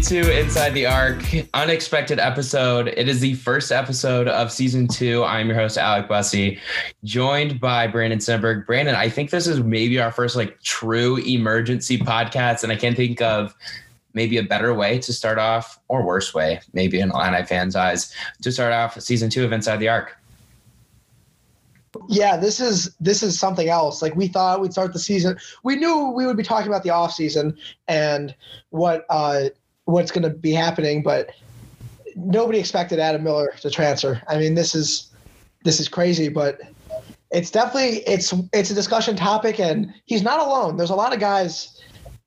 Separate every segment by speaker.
Speaker 1: into Inside the Arc, unexpected episode. It is the first episode of season two. I'm your host, Alec Busse, joined by Brandon Simberg. Brandon, I think this is maybe our first like true emergency podcast, and I can't think of maybe a better way to start off, or worse way, maybe in Illini fans' eyes, to start off season two of Inside the Arc.
Speaker 2: Yeah, this is this is something else. Like we thought we'd start the season. We knew we would be talking about the off season and what uh, what's going to be happening, but nobody expected Adam Miller to transfer. I mean, this is this is crazy, but it's definitely it's it's a discussion topic, and he's not alone. There's a lot of guys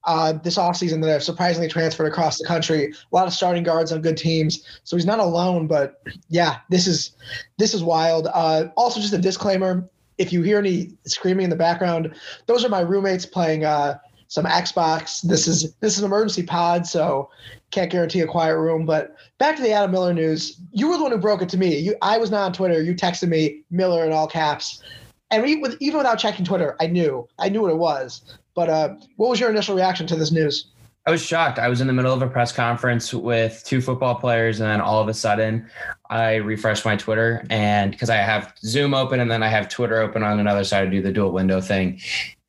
Speaker 2: uh, this offseason that have surprisingly transferred across the country. A lot of starting guards on good teams, so he's not alone. But yeah, this is this is wild. Uh, also, just a disclaimer: if you hear any screaming in the background, those are my roommates playing. Uh, some Xbox. This is this is an emergency pod, so can't guarantee a quiet room. But back to the Adam Miller news. You were the one who broke it to me. You, I was not on Twitter. You texted me Miller in all caps, and we, with, even without checking Twitter, I knew I knew what it was. But uh, what was your initial reaction to this news?
Speaker 1: I was shocked. I was in the middle of a press conference with two football players, and then all of a sudden, I refreshed my Twitter, and because I have Zoom open and then I have Twitter open on another side to do the dual window thing,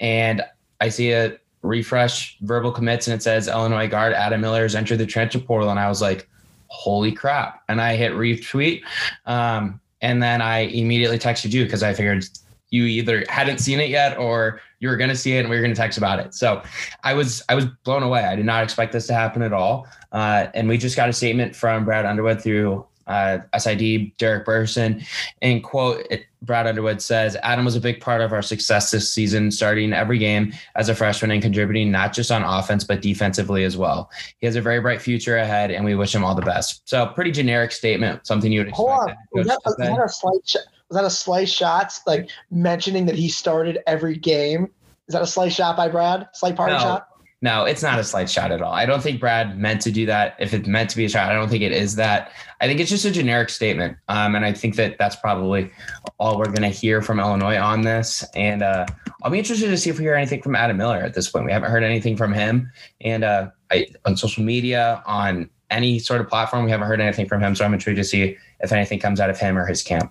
Speaker 1: and I see a refresh verbal commits and it says Illinois guard Adam Miller has entered the transfer portal. And I was like, holy crap. And I hit retweet. Um, and then I immediately texted you because I figured you either hadn't seen it yet or you were going to see it and we were going to text about it. So I was I was blown away. I did not expect this to happen at all. Uh, and we just got a statement from Brad Underwood through uh, SID Derek Burson. And quote, it, Brad Underwood says, Adam was a big part of our success this season, starting every game as a freshman and contributing not just on offense, but defensively as well. He has a very bright future ahead, and we wish him all the best. So, pretty generic statement, something you would expect.
Speaker 2: Hold on. Was that, was that, a slight sh- was that a slice shot, like mentioning that he started every game? Is that a slice shot by Brad? Slight party
Speaker 1: no.
Speaker 2: shot?
Speaker 1: No, it's not a slight shot at all. I don't think Brad meant to do that. If it's meant to be a shot, I don't think it is that. I think it's just a generic statement. Um, and I think that that's probably all we're going to hear from Illinois on this. And uh, I'll be interested to see if we hear anything from Adam Miller at this point. We haven't heard anything from him. And uh, I, on social media, on any sort of platform, we haven't heard anything from him. So I'm intrigued to see if anything comes out of him or his camp.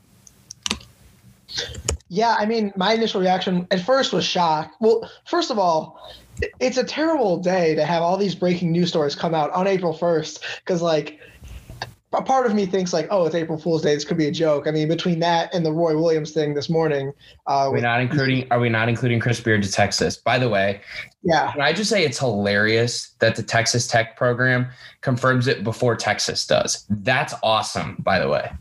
Speaker 2: Yeah, I mean, my initial reaction at first was shock. Well, first of all, it's a terrible day to have all these breaking news stories come out on April 1st because like a part of me thinks like, oh, it's April Fool's Day. This could be a joke. I mean, between that and the Roy Williams thing this morning,
Speaker 1: uh, we're not including. Are we not including Chris Beard to Texas? By the way,
Speaker 2: yeah.
Speaker 1: Can I just say it's hilarious that the Texas Tech program confirms it before Texas does? That's awesome. By the way.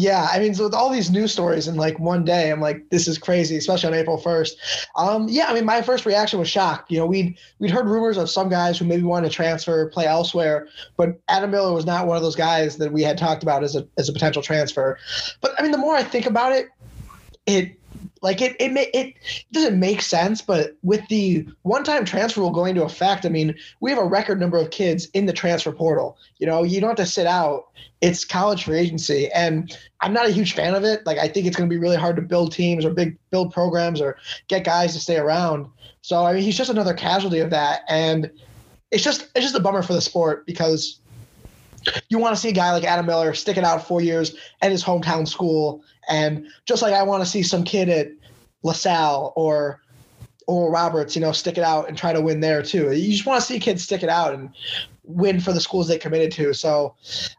Speaker 2: Yeah, I mean, so with all these news stories in like one day, I'm like, this is crazy, especially on April 1st. Um, yeah, I mean, my first reaction was shock. You know, we'd we'd heard rumors of some guys who maybe wanted to transfer, play elsewhere, but Adam Miller was not one of those guys that we had talked about as a as a potential transfer. But I mean, the more I think about it, it like it, it it doesn't make sense, but with the one-time transfer rule going into effect, I mean, we have a record number of kids in the transfer portal. You know, you don't have to sit out. It's college free agency, and I'm not a huge fan of it. Like, I think it's going to be really hard to build teams or big build programs or get guys to stay around. So, I mean, he's just another casualty of that, and it's just it's just a bummer for the sport because you want to see a guy like Adam Miller stick it out four years at his hometown school and just like I want to see some kid at LaSalle or Oral Roberts, you know, stick it out and try to win there too. You just want to see kids stick it out and win for the schools they committed to. So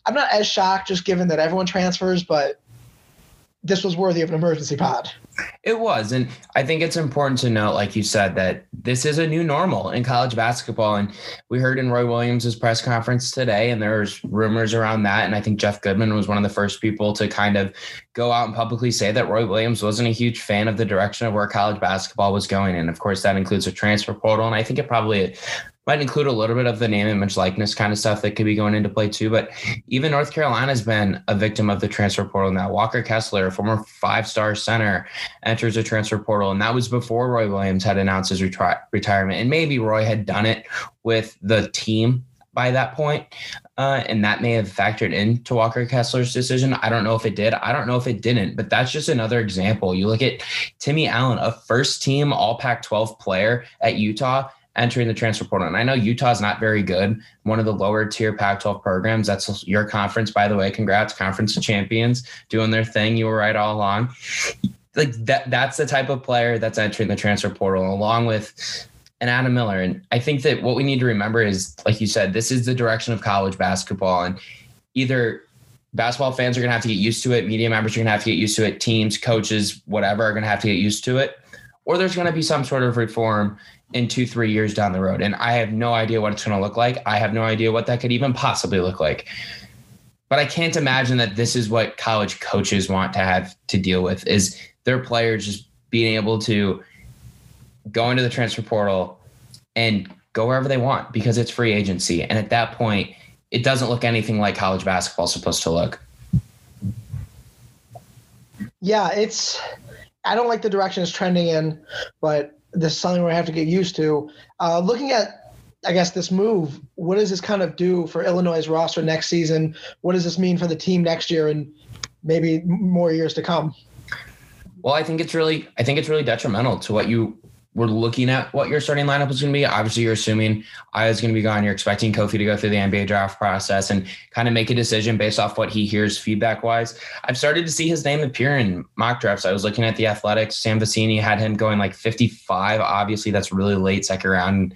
Speaker 2: I'm not as shocked just given that everyone transfers, but this was worthy of an emergency pod.
Speaker 1: It was. And I think it's important to note, like you said, that this is a new normal in college basketball. And we heard in Roy Williams' press conference today, and there's rumors around that. And I think Jeff Goodman was one of the first people to kind of go out and publicly say that Roy Williams wasn't a huge fan of the direction of where college basketball was going. And of course, that includes a transfer portal. And I think it probably might include a little bit of the name, and image, likeness kind of stuff that could be going into play too. But even North Carolina has been a victim of the transfer portal now. Walker Kessler, former five star center, enters a transfer portal. And that was before Roy Williams had announced his retri- retirement. And maybe Roy had done it with the team by that point, uh, and that may have factored into Walker Kessler's decision. I don't know if it did. I don't know if it didn't, but that's just another example. You look at Timmy Allen, a first team All Pac 12 player at Utah, entering the transfer portal. And I know Utah's not very good, one of the lower tier Pac 12 programs. That's your conference, by the way. Congrats, conference champions doing their thing. You were right all along. Like that, that's the type of player that's entering the transfer portal, along with and Adam Miller. And I think that what we need to remember is, like you said, this is the direction of college basketball. And either basketball fans are going to have to get used to it, media members are going to have to get used to it, teams, coaches, whatever are going to have to get used to it, or there's going to be some sort of reform in two, three years down the road. And I have no idea what it's going to look like. I have no idea what that could even possibly look like. But I can't imagine that this is what college coaches want to have to deal with is their players just being able to go into the transfer portal and go wherever they want because it's free agency. And at that point, it doesn't look anything like college basketball is supposed to look.
Speaker 2: Yeah, it's. I don't like the direction it's trending in, but this is something we have to get used to. Uh, looking at, I guess, this move, what does this kind of do for Illinois' roster next season? What does this mean for the team next year and maybe more years to come?
Speaker 1: Well, I think it's really, I think it's really detrimental to what you we're looking at what your starting lineup is going to be. Obviously, you're assuming Ayo is going to be gone. You're expecting Kofi to go through the NBA draft process and kind of make a decision based off what he hears feedback wise. I've started to see his name appear in mock drafts. I was looking at the Athletics. Sam Vecenie had him going like 55. Obviously, that's really late second round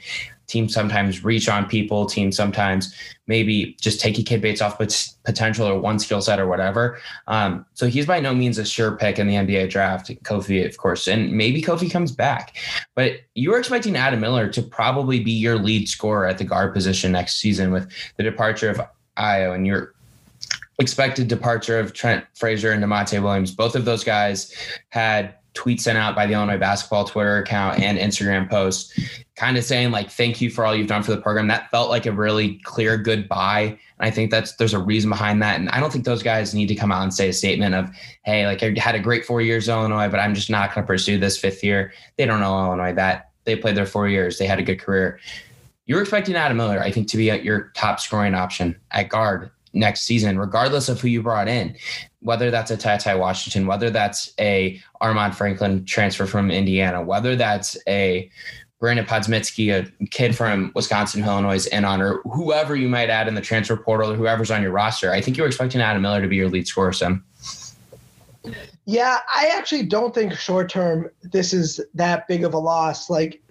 Speaker 1: teams sometimes reach on people. Teams sometimes maybe just take a kid based off potential or one skill set or whatever. Um, so he's by no means a sure pick in the NBA draft. Kofi, of course, and maybe Kofi comes back. But you were expecting Adam Miller to probably be your lead scorer at the guard position next season with the departure of Ayo and your expected departure of Trent Frazier and Da'Monte Williams. Both of those guys had tweets sent out by the Illinois basketball Twitter account and Instagram post, kind of saying like, thank you for all you've done for the program. That felt like a really clear goodbye. And I think that's, there's a reason behind that. And I don't think those guys need to come out and say a statement of, Hey, like I had a great four years in Illinois, but I'm just not going to pursue this fifth year. They don't know Illinois that they played their four years. They had a good career. You're expecting Adam Miller, I think, to be your top scoring option at guard next season, regardless of who you brought in, whether that's a Ty Ty Washington, whether that's a Armaan Franklin transfer from Indiana, whether that's a Brandon Podziemski, a kid from Wisconsin, Illinois, and on, or whoever you might add in the transfer portal or whoever's on your roster. I think you're expecting Adam Miller to be your lead scorer, Sam.
Speaker 2: Yeah, I actually don't think short term this is that big of a loss. Like,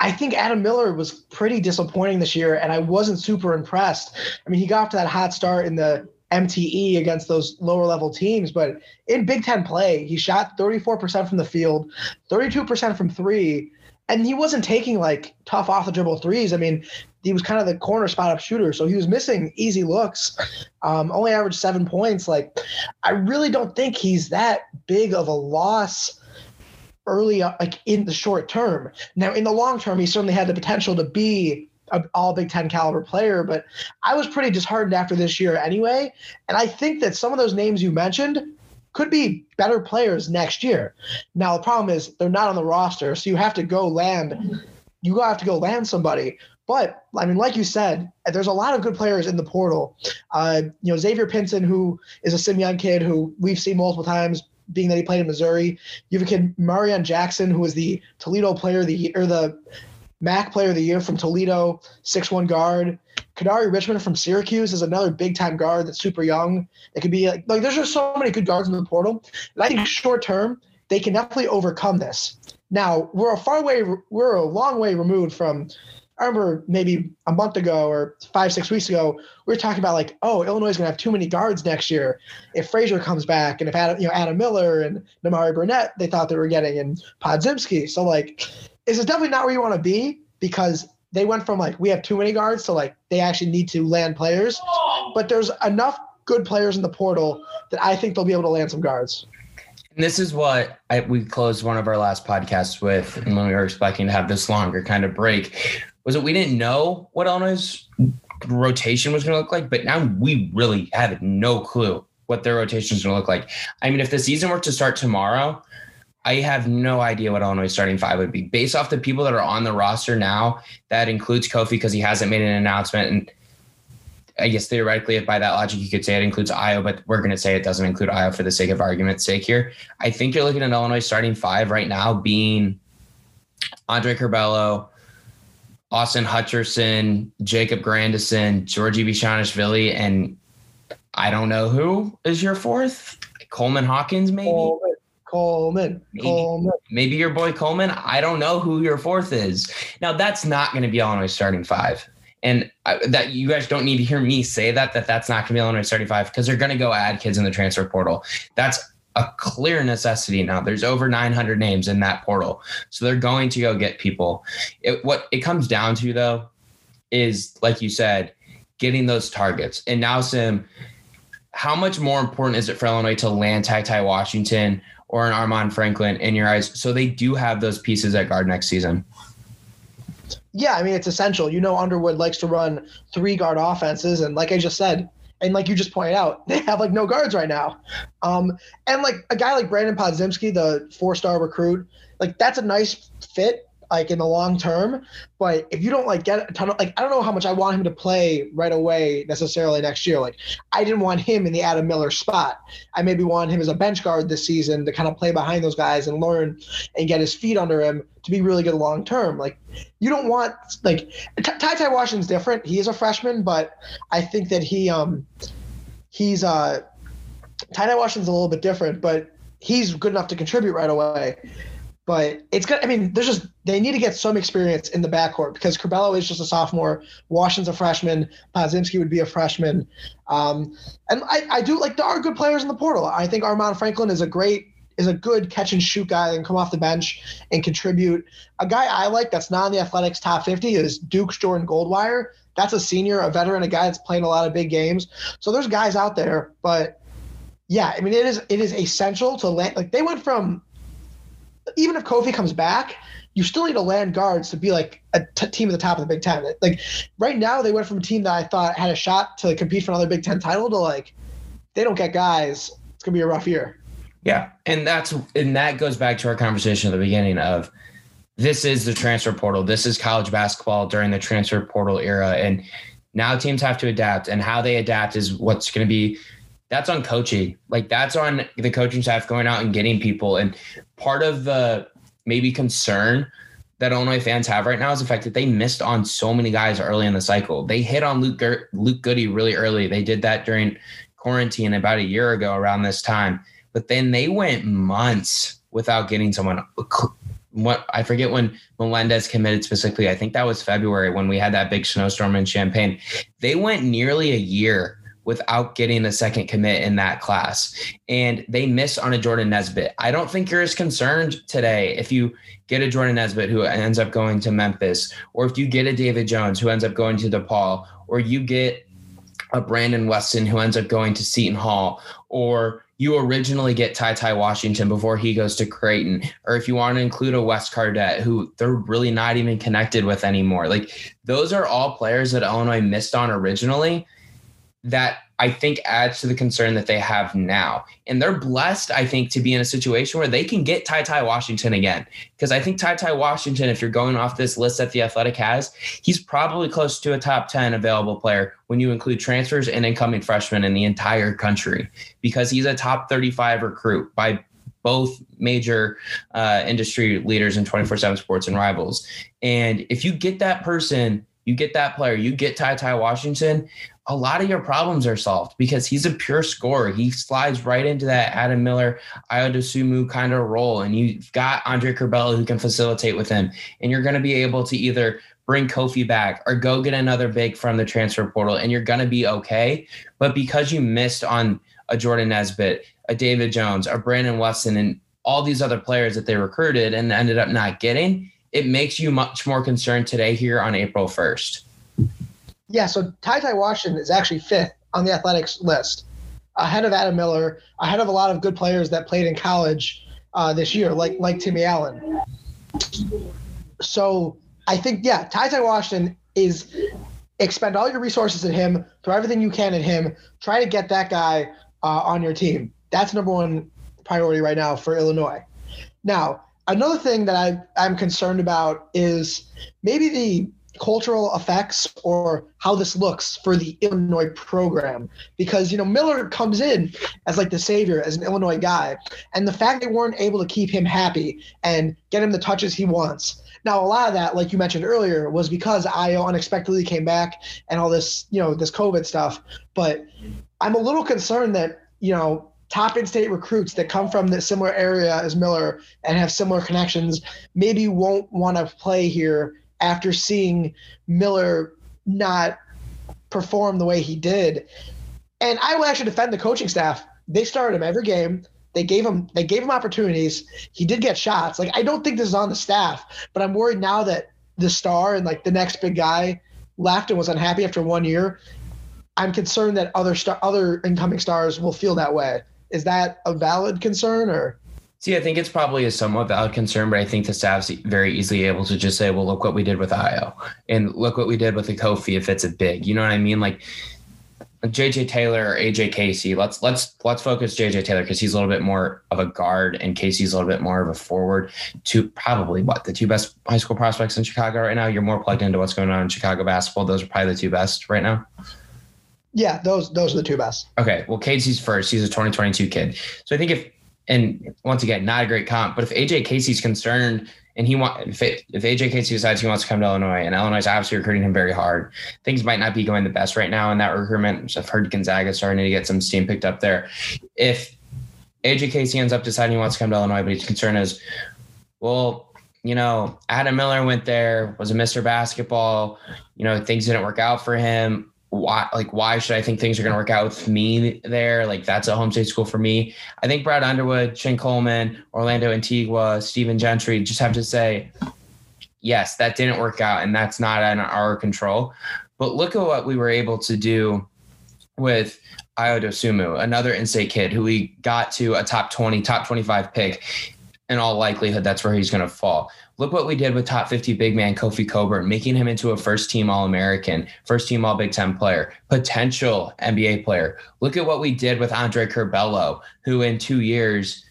Speaker 2: I think Adam Miller was pretty disappointing this year, and I wasn't super impressed. I mean, he got off to that hot start in the MTE against those lower level teams, but in Big Ten play, he shot 34% from the field, 32% from three, and he wasn't taking like tough off the dribble threes. I mean, he was kind of the corner spot up shooter, so he was missing easy looks. Um, only averaged seven points. Like, I really don't think he's that big of a loss early, like in the short term. Now, in the long term, he certainly had the potential to be an all Big Ten caliber player, but I was pretty disheartened after this year anyway. And I think that some of those names you mentioned could be better players next year. Now, the problem is they're not on the roster, so you have to go land. You have to go land somebody. But I mean, like you said, there's a lot of good players in the portal. Uh, you know, Xavier Pinson, who is a Simeon kid who we've seen multiple times being that he played in Missouri. You have a kid, Marreon Jackson, who was the Toledo player of the year, or the MAC player of the year from Toledo, six one guard. Kadary Richmond from Syracuse is another big time guard that's super young. It could be like, like there's just so many good guards in the portal. And I think short term, they can definitely overcome this. Now, we're a far way, we're a long way removed from I remember maybe a month ago or five, six weeks ago, we were talking about like, oh, Illinois is going to have too many guards next year if Frazier comes back, and if Adam, you know, Adam Miller and Nimari Burnett, they thought they were getting, and Podziemski. So like, this is definitely not where you want to be because they went from like we have too many guards to like they actually need to land players. But there's enough good players in the portal that I think they'll be able to land some guards.
Speaker 1: And this is what I, we closed one of our last podcasts with, and when we were expecting to have this longer kind of break, was that we didn't know what Illinois' rotation was going to look like, but now we really have no clue what their rotation is going to look like. I mean, if the season were to start tomorrow, I have no idea what Illinois starting five would be based off the people that are on the roster now. That includes Kofi because he hasn't made an announcement, and I guess theoretically, if by that logic you could say it includes Ayo, but we're going to say it doesn't include Ayo for the sake of argument's sake here. I think you're looking at Illinois starting five right now being Andre Curbelo, Austin Hutcherson, Jacob Grandison, Georgie Bezhanishvili, and I don't know who is your fourth. Coleman Hawkins, maybe.
Speaker 2: Coleman, Coleman,
Speaker 1: maybe,
Speaker 2: Coleman.
Speaker 1: maybe your boy Coleman. I don't know who your fourth is. Now that's not going to be Illinois starting five, and I, that you guys don't need to hear me say that that that's not going to be Illinois starting five because they're going to go add kids in the transfer portal. That's a clear necessity now. There's over 900 names in that portal, so they're going to go get people. It, what it comes down to though is, like you said, getting those targets. And now, Sim, how much more important is it for Illinois to land Ty Ty Washington or an Armaan Franklin in your eyes, so they do have those pieces at guard next season?
Speaker 2: Yeah, I mean it's essential. You know, Underwood likes to run three guard offenses, and like I just said, and like you just pointed out, they have like no guards right now. Um, and like a guy like Brandon Podziemski, the four-star recruit, like that's a nice fit like in the long term. But if you don't like get a ton of like, I don't know how much I want him to play right away necessarily next year. Like, I didn't want him in the Adam Miller spot. I maybe want him as a bench guard this season to kind of play behind those guys and learn and get his feet under him to be really good long term. Like, you don't want like Ty Ty Washington's different. He is a freshman, but I think that he um he's uh Ty Ty Washington's a little bit different, but he's good enough to contribute right away. But it's good. I mean, there's just they need to get some experience in the backcourt because Curbelo is just a sophomore, Washington's a freshman, Podziemski would be a freshman, um, and I, I do like there are good players in the portal. I think Armaan Franklin is a great is a good catch and shoot guy that can come off the bench and contribute. A guy I like that's not in the Athletics top 50 is Duke's Jordan Goldwire. That's a senior, a veteran, a guy that's playing a lot of big games. So there's guys out there, but yeah, I mean it is it is essential to land. Like they went from even if Kofi comes back, you still need to land guards to be like a t- team at the top of the Big Ten. Like right now, they went from a team that I thought had a shot to like, compete for another Big Ten title to like they don't get guys. It's gonna be a rough year.
Speaker 1: Yeah, and that's and that goes back to our conversation at the beginning of this is the transfer portal. This is college basketball during the transfer portal era, and now teams have to adapt, and how they adapt is what's going to be that's on coaching. Like that's on the coaching staff going out and getting people. And part of the maybe concern that Illinois fans have right now is the fact that they missed on so many guys early in the cycle. They hit on Luke Luke Goody really early. They did that during quarantine about a year ago around this time. But then they went months without getting someone. What I forget when Melendez committed specifically. I think that was February when we had that big snowstorm in Champaign. They went nearly a year without getting a second commit in that class. And they miss on a Jordan Nesbitt. I don't think you're as concerned today if you get a Jordan Nesbitt who ends up going to Memphis, or if you get a David Jones who ends up going to DePaul, or you get a Brandon Weston who ends up going to Seton Hall, or you originally get Ty Ty Washington before he goes to Creighton, or if you want to include a West Cardette who they're really not even connected with anymore. Like those are all players that Illinois missed on originally that I think adds to the concern that they have now. And they're blessed, I think, to be in a situation where they can get Ty Ty Washington again. Because I think Ty Ty Washington, if you're going off this list that the Athletic has, he's probably close to a top 10 available player when you include transfers and incoming freshmen in the entire country, because he's a top 35 recruit by both major uh, industry leaders in 24 7 sports and rivals. And if you get that person, you get that player, you get Ty Ty Washington, a lot of your problems are solved because he's a pure scorer. He slides right into that Adam Miller, Ayo Dosunmu kind of role. And you've got Andre Curbelo who can facilitate with him. And you're going to be able to either bring Kofi back or go get another big from the transfer portal and you're going to be okay. But because you missed on a Jordan Nesbitt, a David Jones, a Brandon Weston, and all these other players that they recruited and ended up not getting, it makes you much more concerned today here on April 1st.
Speaker 2: Yeah, so Ty Ty Washington is actually fifth on the athletics list, ahead of Adam Miller, ahead of a lot of good players that played in college uh, this year, like like Timmy Allen. So I think yeah, Ty Ty Washington is expend all your resources at him, throw everything you can at him, try to get that guy uh, on your team. That's number one priority right now for Illinois. Now, another thing that I, I'm concerned about is maybe the cultural effects or how this looks for the Illinois program because you know Miller comes in as like the savior as an Illinois guy and the fact they weren't able to keep him happy and get him the touches he wants Now, a lot of that, like you mentioned earlier, was because Ayo unexpectedly came back and all this, you know, this COVID stuff. But I'm a little concerned that, you know, top in-state recruits that come from the similar area as Miller and have similar connections maybe won't want to play here after seeing Miller not perform the way he did. And I will actually defend the coaching staff. They started him every game. They gave him they gave him opportunities. He did get shots. Like I don't think this is on the staff, but I'm worried now that the star and like the next big guy left and was unhappy after one year. I'm concerned that other star other incoming stars will feel that way. Is that a valid concern or?
Speaker 1: See, I think it's probably a somewhat valid concern, but I think the staff's very easily able to just say, well, look what we did with Ayo and look what we did with the Kofi if it's a big. You know what I mean? Like JJ Taylor or AJ Casey. Let's let's let's focus JJ Taylor because he's a little bit more of a guard and Casey's a little bit more of a forward. Two probably what the two best high school prospects in Chicago right now. You're more plugged into what's going on in Chicago basketball. Those are probably the two best right now.
Speaker 2: Yeah, those those are the two best.
Speaker 1: Okay, well, Casey's first. He's a 2022 kid. So I think if and once again, not a great comp, but if AJ Casey's concerned and he want if, it, if AJ Casey decides he wants to come to Illinois and Illinois is obviously recruiting him very hard, things might not be going the best right now in that recruitment. So I've heard Gonzaga starting to get some steam picked up there. If AJ Casey ends up deciding he wants to come to Illinois, but his concern is, well, you know, Adam Miller went there, was a Mr. Basketball, you know, things didn't work out for him why like why should I think things are going to work out with me there? Like that's a home state school for me. I think Brad Underwood, Chin Coleman, Orlando Antigua, Stephen Gentry just have to say, yes, that didn't work out, and that's not in our control. But look at what we were able to do with Ayo Dosunmu, another in-state kid who we got to a top 20, top 25 pick. In all likelihood, that's where he's going to fall. Look what we did with top 50 big man Kofi Cockburn, making him into a first team All American, first team All Big Ten player, potential NBA player. Look at what we did with Andre Curbelo, who in two years,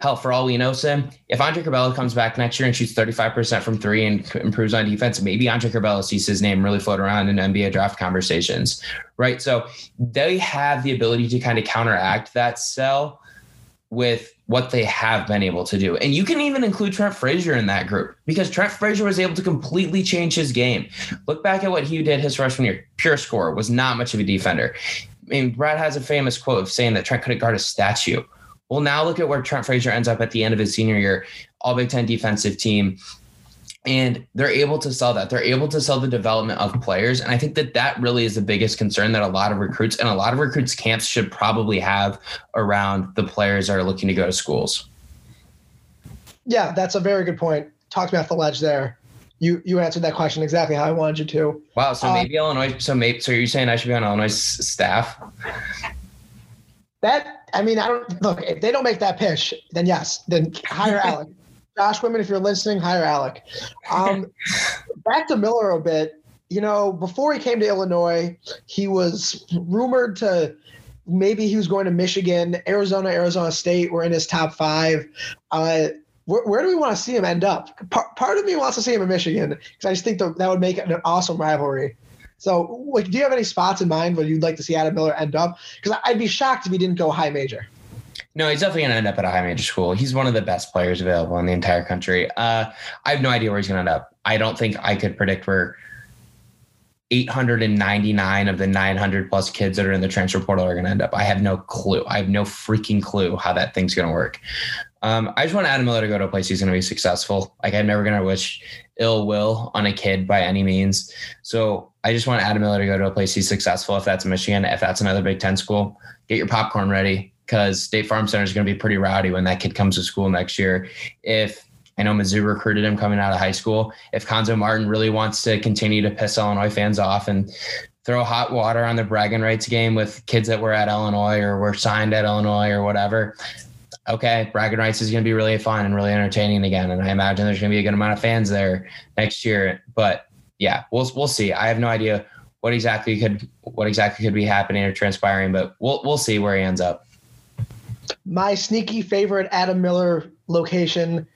Speaker 1: hell, for all we know, Sim, if Andre Curbelo comes back next year and shoots 35% from three and improves on defense, maybe Andre Curbelo sees his name really float around in NBA draft conversations, right? So they have the ability to kind of counteract that sell with what they have been able to do. And you can even include Trent Frazier in that group because Trent Frazier was able to completely change his game. Look back at what he did his freshman year. Pure score was not much of a defender. I mean, Brad has a famous quote of saying that Trent couldn't guard a statue. Well, now look at where Trent Frazier ends up at the end of his senior year, all Big Ten defensive team and they're able to sell that. They're able to sell the development of players. And i think that that really is the biggest concern that a lot of recruits and a lot of recruits camps should probably have around the players that are looking to go to schools.
Speaker 2: Yeah that's a very good point. Talk about the ledge there. You you answered that question exactly how i wanted you to.
Speaker 1: Wow so uh, maybe illinois so maybe so you're saying i should be on illinois staff?
Speaker 2: That i mean i don't look if they don't make that pitch then yes then hire alec Josh Whitman, if you're listening, hire Alec. Um, back to Miller a bit. You know, before he came to Illinois, he was rumored to maybe he was going to Michigan, Arizona, Arizona State were in his top five. Uh, where, where, do we want to see him end up? Part, part of me wants to see him in Michigan because I just think that, that would make an awesome rivalry. So, like, do you have any spots in mind where you'd like to see Adam Miller end up? Because I'd be shocked if he didn't go high major.
Speaker 1: No, he's definitely going to end up at a high major school. He's one of the best players available in the entire country. Uh, I have no idea where he's going to end up. I don't think I could predict where 899 of the 900 plus kids that are in the transfer portal are going to end up. I have no clue. I have no freaking clue how that thing's going to work. Um, I just want Adam Miller to go to a place he's going to be successful. Like I'm never going to wish ill will on a kid by any means. So I just want Adam Miller to go to a place he's successful. If that's Michigan, if that's another Big Ten school, get your popcorn ready because State Farm Center is going to be pretty rowdy when that kid comes to school next year. If I know Mizzou recruited him coming out of high school. If Cuonzo Martin really wants to continue to piss Illinois fans off and throw hot water on the bragging rights game with kids that were at Illinois or were signed at Illinois or whatever, okay, bragging rights is going to be really fun and really entertaining again. And I imagine there's going to be a good amount of fans there next year. But yeah, we'll we'll see. I have no idea what exactly could what exactly could be happening or transpiring, but we'll we'll see where he ends up
Speaker 2: my sneaky favorite Adam Miller location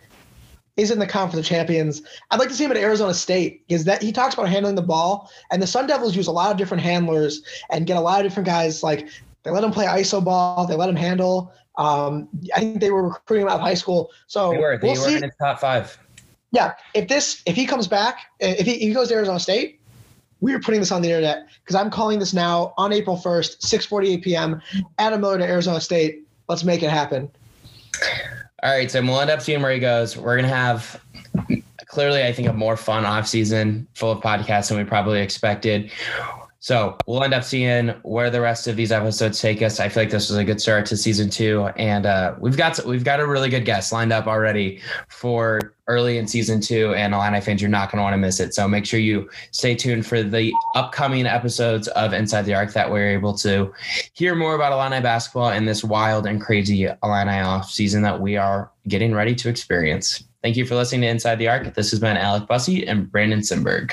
Speaker 2: is in the Conference of Champions. I'd like to see him at Arizona State because that he talks about handling the ball, and the Sun Devils use a lot of different handlers and get a lot of different guys. Like they let him play iso ball, they let him handle. Um, I think they were recruiting him out of high school, so
Speaker 1: they were. They we'll were see. in his top five.
Speaker 2: Yeah, if this if he comes back, if he, if he goes to Arizona State, we are putting this on the internet because I'm calling this now on April 1st, 6:48 p.m. Adam Miller to Arizona State. Let's make it happen.
Speaker 1: All right, so we'll end up seeing where he goes. We're gonna have clearly, I think, a more fun off season full of podcasts than we probably expected. So we'll end up seeing where the rest of these episodes take us. I feel like this was a good start to season two, and uh, we've got we've got a really good guest lined up already for early in season two. And Illini fans, you're not going to want to miss it. So make sure you stay tuned for the upcoming episodes of Inside the Arc that we're able to hear more about Illini basketball in this wild and crazy Illini off season that we are getting ready to experience. Thank you for listening to Inside the Arc. This has been Alec Busse and Brandon Simberg.